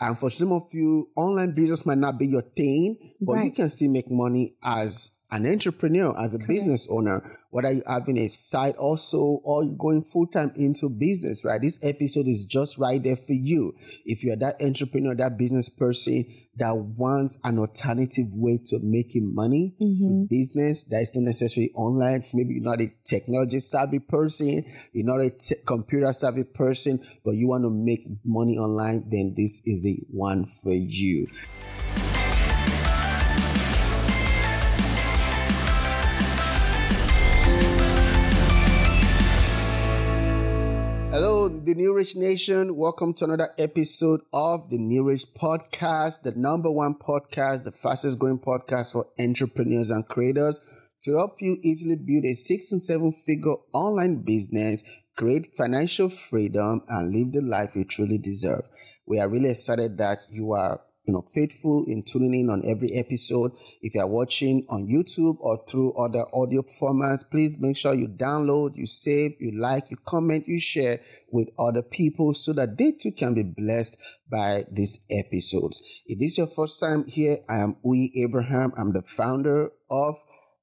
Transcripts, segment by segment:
And for some of you, online business might not be your thing, but right. you can still make money as an entrepreneur, as a Correct. business owner, whether you're having a side also or you're going full time into business, right? This episode is just right there for you. If you're that entrepreneur, that business person that wants an alternative way to making money mm-hmm. business that is not necessarily online, maybe you're not a technology savvy person, you're not a computer savvy person, but you want to make money online, then this is the one for you. The New Rich Nation. Welcome to another episode of the New Rich Podcast, the number one podcast, the fastest growing podcast for entrepreneurs and creators to help you easily build a six and seven figure online business, create financial freedom, and live the life you truly deserve. We are really excited that you are you know, faithful in tuning in on every episode. If you are watching on YouTube or through other audio formats, please make sure you download, you save, you like, you comment, you share with other people so that they too can be blessed by these episodes. If this is your first time here, I am Uyi Abraham. I'm the founder of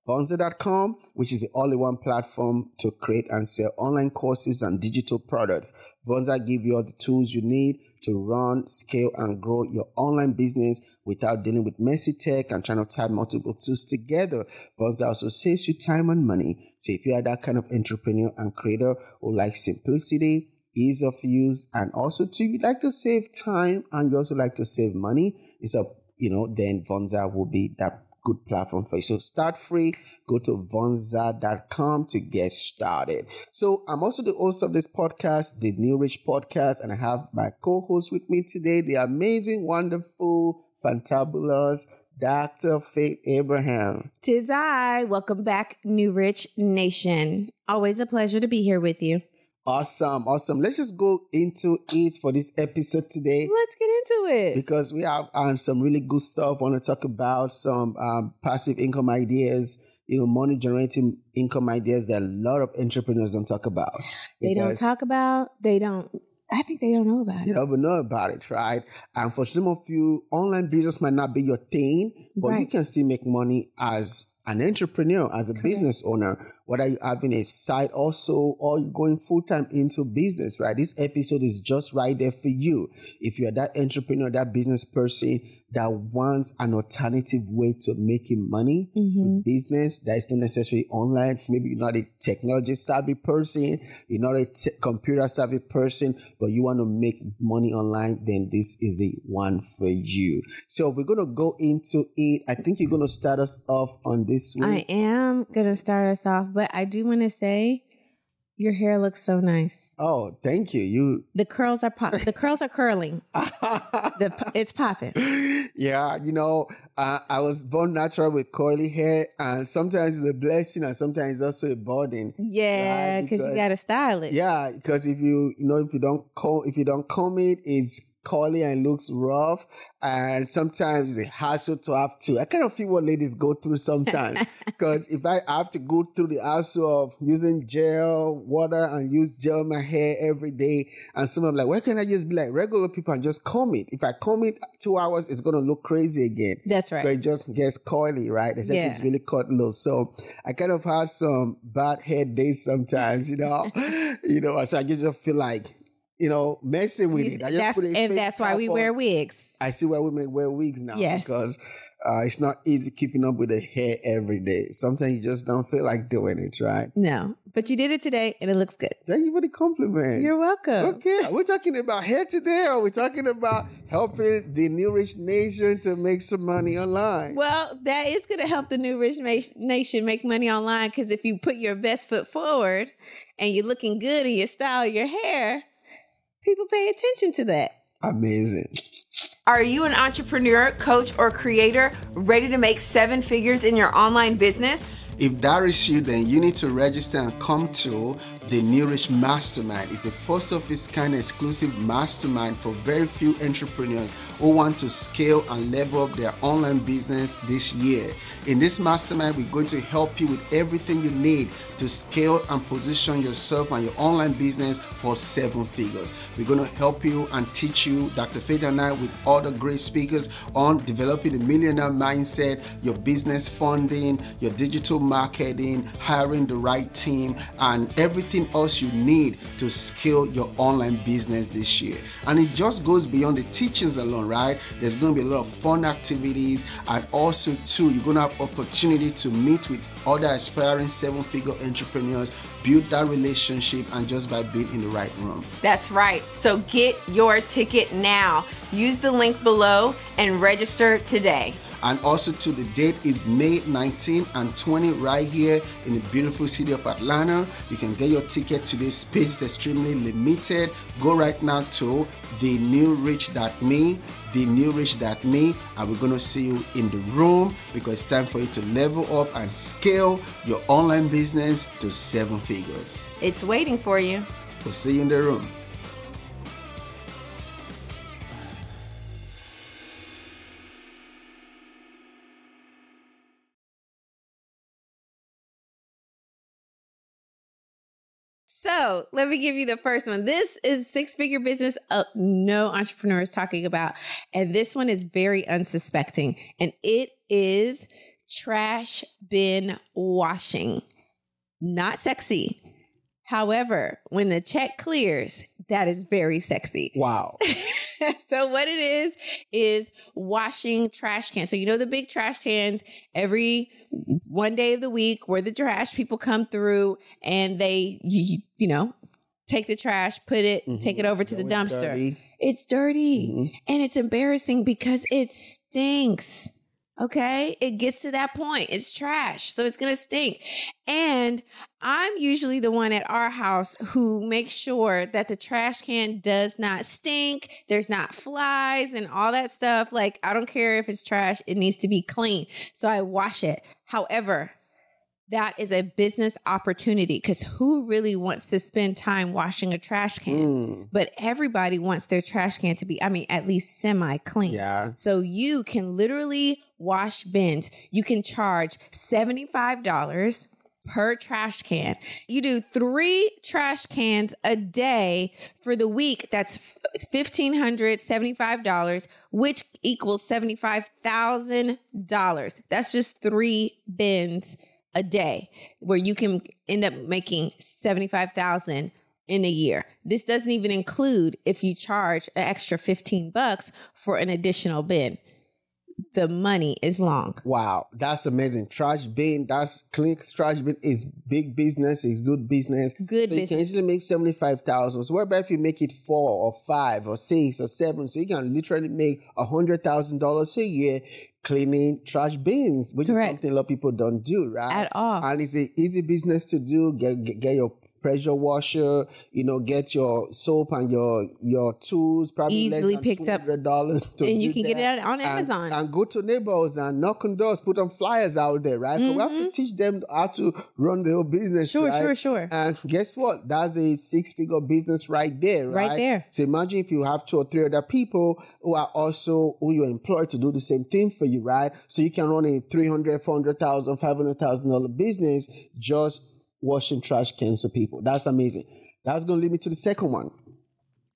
Vonza.com, which is the only one platform to create and sell online courses and digital products. Vonza give you all the tools you need to run, scale, and grow your online business without dealing with messy tech and trying to tie multiple tools together. Vonza also saves you time and money. So if you are that kind of entrepreneur and creator who likes simplicity, ease of use, and also to you like to save time and you also like to save money, it's a you know, then Vonza will be that good platform for you. So start free. Go to vonza.com to get started. So I'm also the host of this podcast, the New Rich Podcast, and I have my co-host with me today, the amazing, wonderful, fantabulous Dr. Faith Abraham. Tis I. Welcome back, New Rich Nation. Always a pleasure to be here with you. Awesome, awesome. Let's just go into it for this episode today. Let's into it because we have um, some really good stuff. I want to talk about some um, passive income ideas, you know, money generating income ideas that a lot of entrepreneurs don't talk about. They don't talk about. They don't. I think they don't know about it. They don't know about it, right? And for some of you, online business might not be your thing, but right. you can still make money as an entrepreneur, as a Correct. business owner, whether you're having a side also or you're going full time into business, right? This episode is just right there for you. If you're that entrepreneur, that business person that wants an alternative way to making money mm-hmm. business that is not necessarily online, maybe you're not a technology savvy person, you're not a computer savvy person, but you want to make money online, then this is the one for you. So we're going to go into it. I think you're going to start us off on this week. I am to start us off, but I do want to say your hair looks so nice. Oh, thank you. You the curls are pop. the curls are curling. the it's popping. Yeah, you know, uh, I was born natural with coily hair, and sometimes it's a blessing, and sometimes it's also a burden. Yeah, right? because you got to style it. Yeah, because if you you know if you don't comb if you don't comb it, it's curly and looks rough. And sometimes it's a hassle to have to. I kind of feel what ladies go through sometimes. Because if I have to go through the hassle of using gel, water, and use gel in my hair every day, and some of like, why can't I just be like regular people and just comb it? If I comb it two hours, it's going to look crazy again. That's right. But it just gets coily, right? Except yeah. it's really cut loose. So I kind of have some bad hair days sometimes, you know? you know, so I just feel like you know, messing with it. I just that's, put and that's why we on. wear wigs. I see why women wear wigs now yes. because uh, it's not easy keeping up with the hair every day. Sometimes you just don't feel like doing it, right? No, but you did it today and it looks good. Thank you for the compliment. You're welcome. Okay, we're talking about hair today, or we're talking about helping the New Rich Nation to make some money online. Well, that is going to help the New Rich Nation make money online because if you put your best foot forward and you're looking good in your style, your hair people pay attention to that. Amazing. Are you an entrepreneur, coach, or creator ready to make seven figures in your online business? If that is you, then you need to register and come to the Rich Mastermind. It's a first of its kind exclusive mastermind for very few entrepreneurs who want to scale and level up their online business this year. In this mastermind, we're going to help you with everything you need to scale and position yourself and your online business for seven figures. We're going to help you and teach you, Dr. Faith and I, with other great speakers on developing a millionaire mindset, your business funding, your digital marketing, hiring the right team, and everything else you need to scale your online business this year. And it just goes beyond the teachings alone, right? There's going to be a lot of fun activities, and also too, you're going to have opportunity to meet with other aspiring seven-figure entrepreneurs, build that relationship, and just by being in the right room. That's right. So get your ticket now. Use the link below and register today. And also to the date is May 19 and 20 right here in the beautiful city of Atlanta. You can get your ticket to this space extremely limited. Go right now to thenewrich.me, thenewrich.me, and we're going to see you in the room because it's time for you to level up and scale your online business to seven figures. It's waiting for you. We'll see you in the room. So let me give you the first one. This is six figure business uh, no entrepreneur is talking about. And this one is very unsuspecting. And it is trash bin washing. Not sexy. However, when the check clears, that is very sexy. Wow. so what it is is washing trash cans. So you know the big trash cans every one day of the week where the trash people come through and they you, you know take the trash, put it, mm-hmm. take it over to the dumpster. Dirty. It's dirty mm-hmm. and it's embarrassing because it stinks. Okay. It gets to that point. It's trash. So it's going to stink. And I'm usually the one at our house who makes sure that the trash can does not stink. There's not flies and all that stuff. Like, I don't care if it's trash. It needs to be clean. So I wash it. However, that is a business opportunity because who really wants to spend time washing a trash can? Mm. But everybody wants their trash can to be, I mean, at least semi clean. Yeah. So you can literally wash bins. You can charge $75 per trash can. You do three trash cans a day for the week. That's $1,575, which equals $75,000. That's just three bins a day where you can end up making 75,000 in a year. This doesn't even include if you charge an extra 15 bucks for an additional bin. The money is long. Wow, that's amazing. Trash bin, that's clean trash bin is big business, is good business. Good so business. you can easily make 75,000. So what about if you make it four or five or six or seven? So you can literally make a hundred thousand dollars a year cleaning trash bins, which Correct. is something a lot of people don't do, right? At all. And it's an easy business to do. Get, get, get your pressure washer, you know, get your soap and your your tools probably easily picked up dollars and you can get it on Amazon and, and, go to neighbors and knock on doors, put on flyers out there, right? Mm-hmm. We have to mm-hmm. teach them how to run their business. Sure, right? sure, sure. And guess what? That's a six figure business right there, right? Right there. So imagine if you have two or three other people who are also who you employ to do the same thing for you, right? So you can run a 300, 400,000, 500,000 dollar business just washing trash cans for people. That's amazing. That's going to lead me to the second one.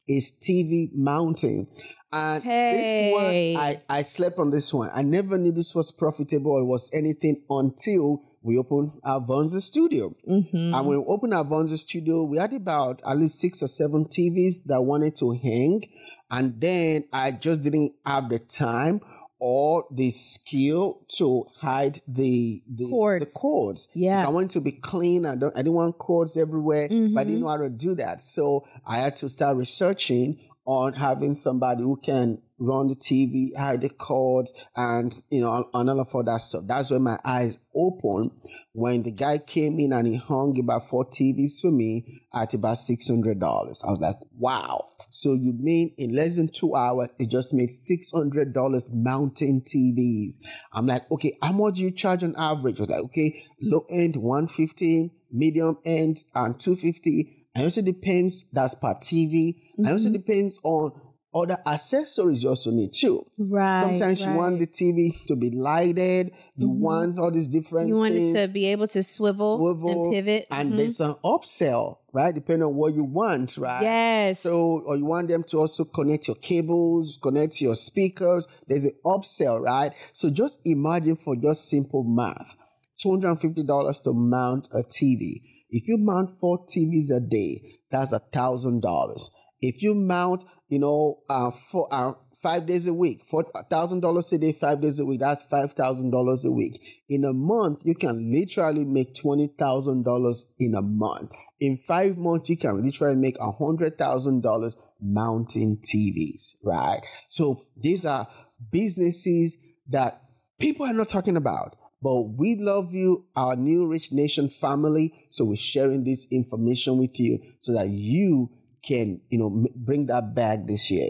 Is TV mounting. And hey. this one, I, I slept on this one. I never knew this was profitable or was anything until we opened our Vonza studio. Mm-hmm. And when we opened our Vonza studio, we had about at least six or seven TVs that wanted to hang. And then I just didn't have the time or the skill to hide the the cords. The cords. Yeah, like I want to be clean. I don't. I didn't want cords everywhere, mm-hmm. but I didn't know how to do that. So I had to start researching on having somebody who can run the TV, hide the cords, and you know, and all of that stuff. That's when my eyes opened when the guy came in and he hung about four TVs for me at about six hundred dollars. I was like, wow. So you mean in less than two hours, it just made six hundred dollars mounting TVs. I'm like, okay, how much do you charge on average? I was like, okay, low end one fifty, medium end and two fifty. And also depends that's per TV. Mm-hmm. And also depends on other accessories you also need too. Right. Sometimes right. you want the TV to be lighted. You mm-hmm. want all these different. You want things, it to be able to swivel, swivel and pivot, and mm-hmm. there's an upsell, right? Depending on what you want, right? Yes. So, or you want them to also connect your cables, connect your speakers. There's an upsell, right? So just imagine for just simple math, two hundred and fifty dollars to mount a TV. If you mount four TVs a day, that's a thousand dollars. If you mount, you know, uh, for uh, five days a week, four thousand dollars a day, five days a week, that's five thousand dollars a week. In a month, you can literally make twenty thousand dollars in a month. In five months, you can literally make a hundred thousand dollars mounting TVs, right? So these are businesses that people are not talking about. But we love you, our new Rich Nation family. So we're sharing this information with you so that you can, you know, bring that back this year.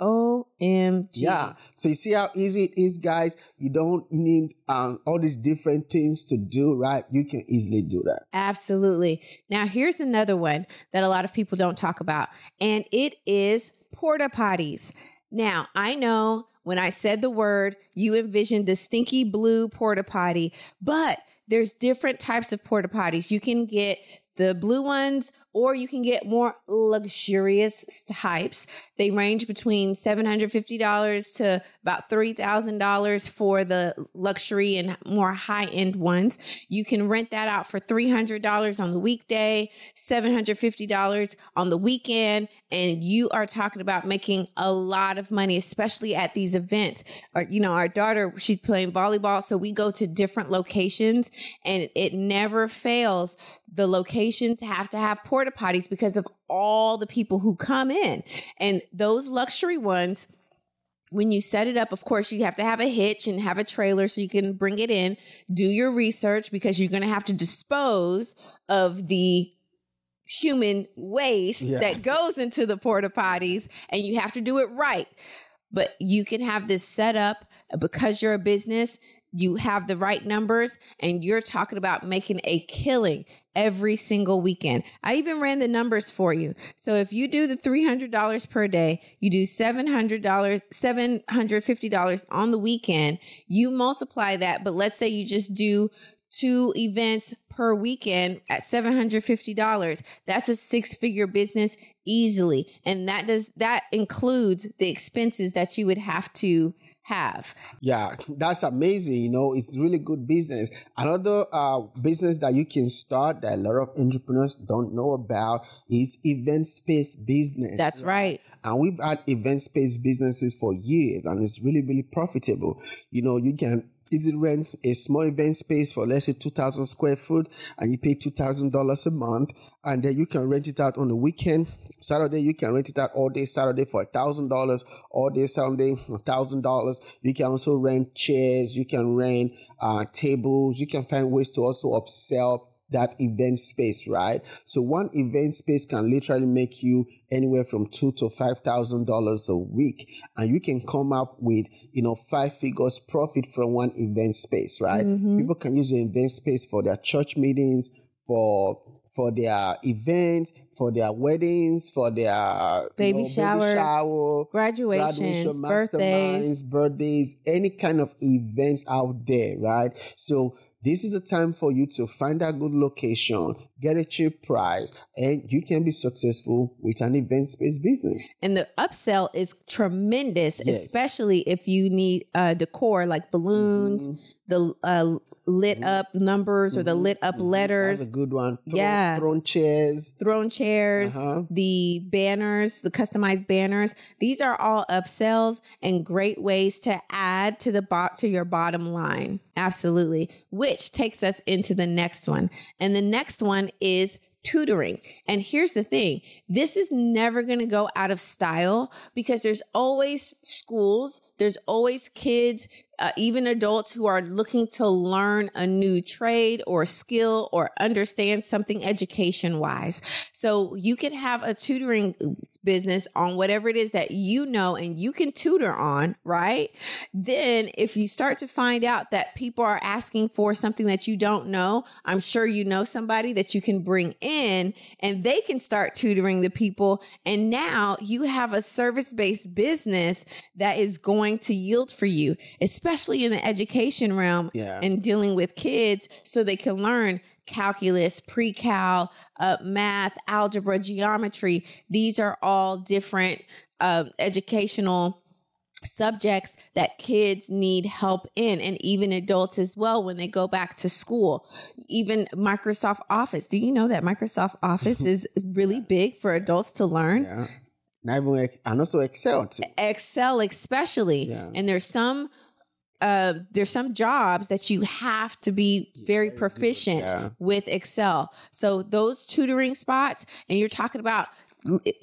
OMG. Yeah. So you see how easy it is, guys? You don't need um, all these different things to do, right? You can easily do that. Absolutely. Now, here's another one that a lot of people don't talk about, and it is porta potties. Now, I know when I said the word, you envisioned the stinky blue porta potty, but there's different types of porta potties. You can get the blue ones or you can get more luxurious types. They range between $750 to about $3,000 for the luxury and more high end ones. You can rent that out for $300 on the weekday, $750 on the weekend, and you are talking about making a lot of money, especially at these events. Or, you know, our daughter, she's playing volleyball, so we go to different locations and it never fails. The locations have to have porta potties because of all the people who come in. And those luxury ones, when you set it up, of course, you have to have a hitch and have a trailer so you can bring it in. Do your research because you're going to have to dispose of the human waste yeah. that goes into the porta potties and you have to do it right. But you can have this set up uh, because you're a business you have the right numbers and you're talking about making a killing every single weekend. I even ran the numbers for you. So if you do the $300 per day, you do $700, $750 on the weekend, you multiply that. But let's say you just do two events per weekend at $750 that's a six figure business easily and that does that includes the expenses that you would have to have. Yeah, that's amazing. You know, it's really good business. Another uh, business that you can start that a lot of entrepreneurs don't know about is event space business. That's right. And we've had event space businesses for years and it's really, really profitable. You know, you can easily rent a small event space for let's say 2000 square foot and you pay $2,000 a month and then you can rent it out on the weekend. Saturday, you can rent it out all day Saturday for a $1,000, all day Sunday, a $1,000. You can also rent chairs, you can rent uh, tables, you can find ways to also upsell that event space, right? So one event space can literally make you anywhere from two to five thousand dollars a week, and you can come up with you know five figures profit from one event space, right? Mm-hmm. People can use the event space for their church meetings, for for their events, for their weddings, for their baby, know, showers, baby shower, graduations, birthdays, birthdays, any kind of events out there, right? So this is a time for you to find a good location, get a cheap price, and you can be successful with an event space business. And the upsell is tremendous, yes. especially if you need uh, decor like balloons, mm-hmm the uh, lit mm-hmm. up numbers or the mm-hmm. lit up mm-hmm. letters. That's a good one. Throne, yeah. Throne chairs. Throne chairs, uh-huh. the banners, the customized banners. These are all upsells and great ways to add to the bot to your bottom line. Absolutely. Which takes us into the next one. And the next one is tutoring. And here's the thing this is never going to go out of style because there's always schools, there's always kids uh, even adults who are looking to learn a new trade or skill or understand something education wise. So you can have a tutoring business on whatever it is that you know and you can tutor on, right? Then if you start to find out that people are asking for something that you don't know, I'm sure you know somebody that you can bring in and they can start tutoring the people. And now you have a service based business that is going to yield for you, especially especially in the education realm yeah. and dealing with kids so they can learn calculus, pre-cal, uh, math, algebra, geometry. These are all different uh, educational subjects that kids need help in and even adults as well when they go back to school even microsoft office do you know that microsoft office is really big for adults to learn yeah. and, and also excel too excel especially yeah. and there's some uh, there's some jobs that you have to be very proficient yeah. with Excel. So those tutoring spots, and you're talking about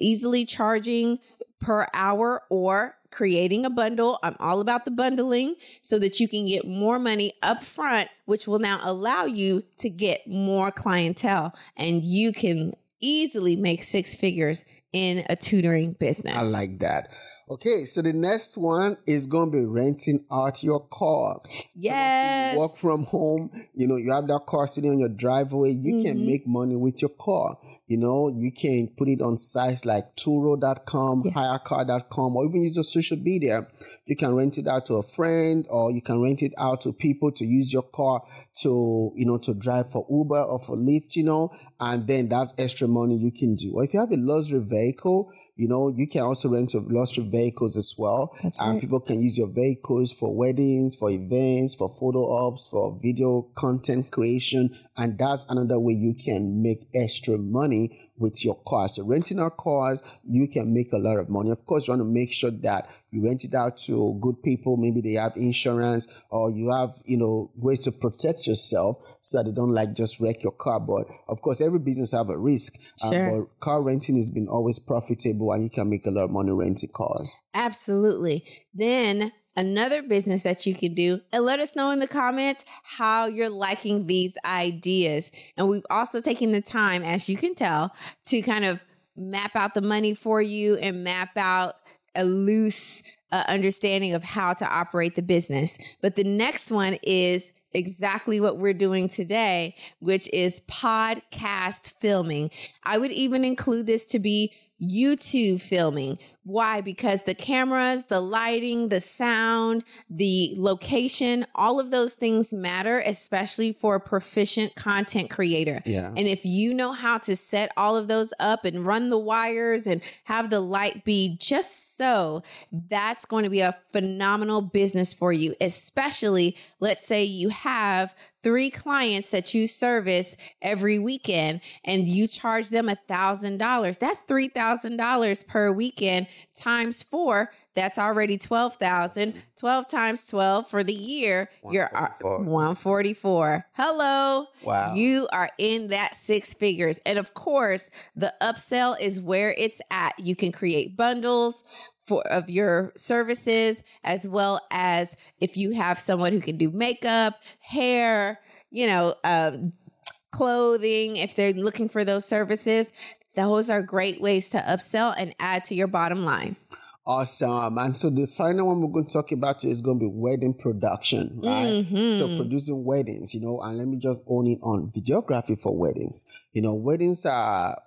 easily charging per hour or creating a bundle. I'm all about the bundling so that you can get more money up front, which will now allow you to get more clientele and you can easily make six figures in a tutoring business. I like that. Okay, so the next one is going to be renting out your car. Yes. So work from home, you know, you have that car sitting on your driveway, you mm-hmm. can make money with your car. You know, you can put it on sites like Turo.com, yes. HyreCar.com, or even use your social media. You can rent it out to a friend or you can rent it out to people to use your car to, you know, to drive for Uber or for Lyft, you know, and then that's extra money you can do. Or if you have a luxury vehicle, you know, you can also rent your luxury vehicles as well. That's and right. people can use your vehicles for weddings, for events, for photo ops, for video content creation. And that's another way you can make extra money with your car. So renting our cars, you can make a lot of money. Of course, you want to make sure that you rent it out to good people. Maybe they have insurance or you have, you know, ways to protect yourself so that they don't like just wreck your car. But of course, every business have a risk. Uh, sure. Uh, but car renting has been always profitable and you can make a lot of money renting cars. Absolutely. Then another business that you can do and let us know in the comments how you're liking these ideas. And we've also taken the time, as you can tell, to kind of map out the money for you and map out a loose uh, understanding of how to operate the business. But the next one is exactly what we're doing today, which is podcast filming. I would even include this to be YouTube filming. Why? Because the cameras, the lighting, the sound, the location, all of those things matter, especially for a proficient content creator. Yeah. And if you know how to set all of those up and run the wires and have the light be just so, that's going to be a phenomenal business for you, especially let's say you have three clients that you service every weekend and you charge them a thousand dollars. That's three thousand dollars per weekend times four, that's already 12,000. 12 times 12 for the year, you're 144. Hello. Wow. You are in that six figures. And of course, the upsell is where it's at. You can create bundles for of your services as well as if you have someone who can do makeup, hair, you know, um, clothing, if they're looking for those services, those are great ways to upsell and add to your bottom line. Awesome. And so the final one we're going to talk about is going to be wedding production, right? Mm-hmm. So producing weddings, you know, and let me just own it on videography for weddings. You know, weddings are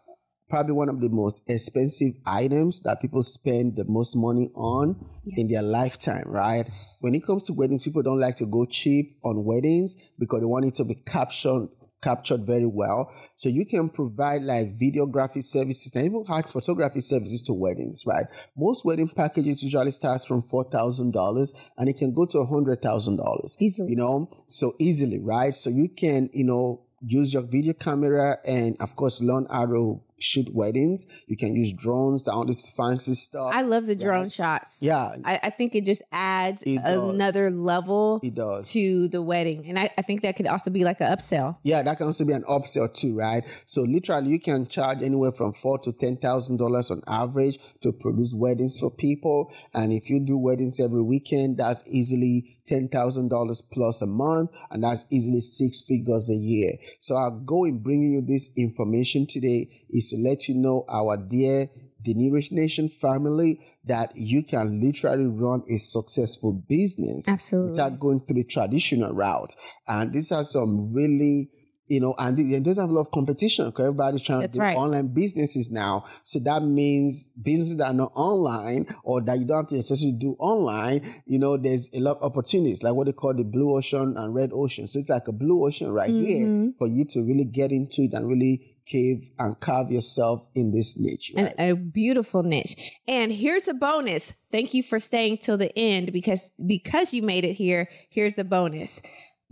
probably one of the most expensive items that people spend the most money on yes. in their lifetime, right? When it comes to weddings, people don't like to go cheap on weddings because they want it to be captured captured very well. So you can provide like videography services and even hard photography services to weddings, right? Most wedding packages usually starts from four thousand dollars and it can go to a hundred thousand dollars. Easily. You know, so easily, right? So you can, you know, use your video camera and of course learn how to shoot weddings. You can use drones, all this fancy stuff. I love the drone shots. Yeah. I, I, think it just adds it another level it does. to the wedding. And I, I think that could also be like an upsell. Yeah, that can also be an upsell too, right? So literally you can charge anywhere from four to ten thousand dollars on average to produce weddings for people. And if you do weddings every weekend, that's easily $10,000 plus a month, and that's easily six figures a year. So our goal in bringing you this information today is to let you know our dear the Nation family that you can literally run a successful business Absolutely. without going through the traditional route. And these are some really you know, and it doesn't have a lot of competition because everybody's trying That's to do right. online businesses now. So that means businesses that are not online or that you don't have to necessarily do online, you know, there's a lot of opportunities, like what they call the blue ocean and red ocean. So it's like a blue ocean right mm-hmm. here for you to really get into it and really cave and carve yourself in this niche. Right? a beautiful niche. And here's a bonus. Thank you for staying till the end because because you made it here. Here's a bonus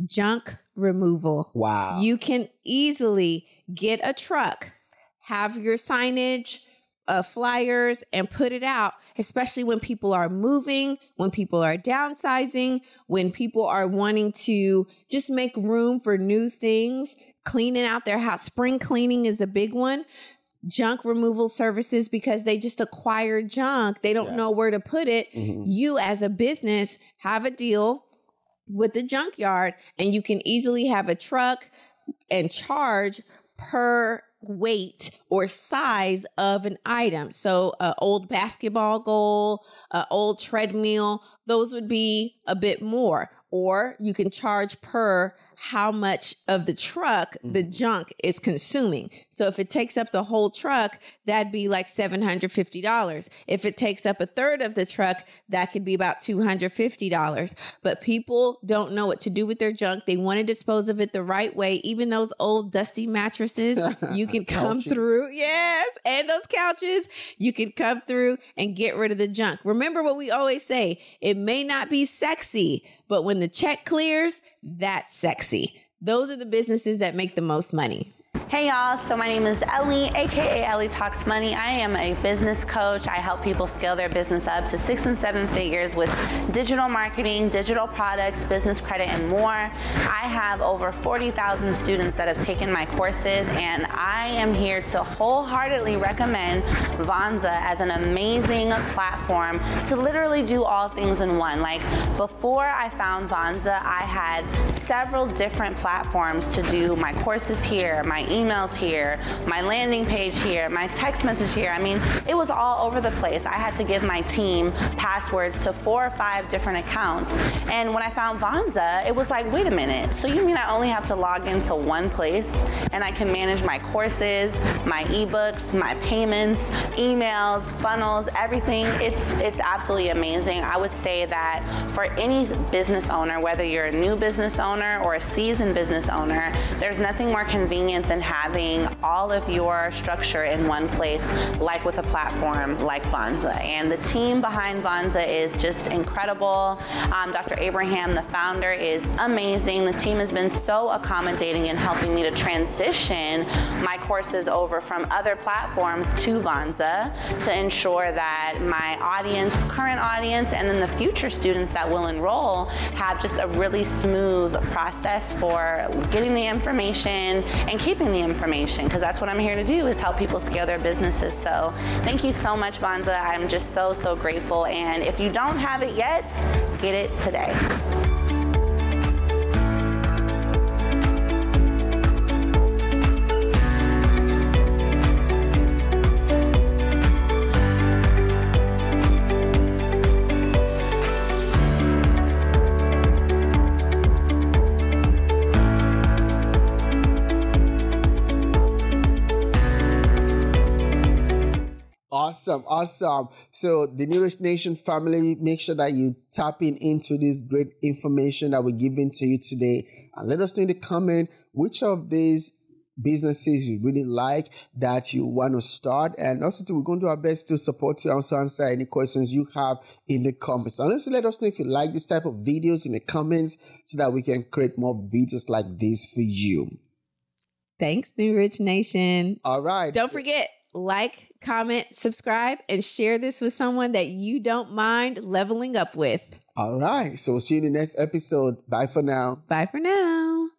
junk removal. Wow. You can easily get a truck, have your signage, uh, flyers, and put it out, especially when people are moving, when people are downsizing, when people are wanting to just make room for new things, cleaning out their house. Spring cleaning is a big one junk removal services because they just acquire junk. They don't yeah. know where to put it. Mm-hmm. You, as a business, have a deal with the junkyard and you can easily have a truck and charge per weight or size of an item. So, an old basketball goal, an old treadmill, those would be a bit more. Or you can charge per how much of the truck the mm-hmm. junk is consuming. So if it takes up the whole truck, that'd be like $750. If it takes up a third of the truck, that could be about $250. But people don't know what to do with their junk. They want to dispose of it the right way. Even those old dusty mattresses, you can come through. Yes. And those couches, you can come through and get rid of the junk. Remember what we always say. It may not be sexy, but when the check clears, that's sexy. Those are the businesses that make the most money. Hey y'all, so my name is Ellie, aka Ellie Talks Money. I am a business coach. I help people scale their business up to six and seven figures with digital marketing, digital products, business credit, and more. I have over 40,000 students that have taken my courses, and I am here to wholeheartedly recommend Vonza as an amazing platform to literally do all things in one. Like before I found Vonza, I had several different platforms to do my courses here, my emails here, my landing page here, my text message here. I mean, it was all over the place. I had to give my team passwords to four or five different accounts. And when I found Vonza, it was like, wait a minute. So you mean I only have to log into one place and I can manage my courses, my ebooks, my payments, emails, funnels, everything. It's it's absolutely amazing. I would say that for any business owner, whether you're a new business owner or a seasoned business owner, there's nothing more convenient than having all of your structure in one place, like with a platform like Vonza. And the team behind Vonza is just incredible. Um, Dr. Abraham, the founder, is amazing. The team has been so accommodating in helping me to transition my courses over from other platforms to Vonza to ensure that my audience, current audience, and then the future students that will enroll have just a really smooth process for getting the information and keeping the information because that's what I'm here to do is help people scale their businesses. So thank you so much, Vonza. I'm just so, so grateful. And if you don't have it yet, get it today. Awesome, awesome. So the New Rich Nation family, make sure that you tap in into this great information that we're giving to you today. And let us know in the comment which of these businesses you really like that you want to start. And also, too, we're going to do our best to support you and also answer any questions you have in the comments. And also, let us know if you like this type of videos in the comments so that we can create more videos like this for you. Thanks, New Rich Nation. All right. Don't forget, like, comment, subscribe, and share this with someone that you don't mind leveling up with. All right. So we'll see you in the next episode. Bye for now. Bye for now.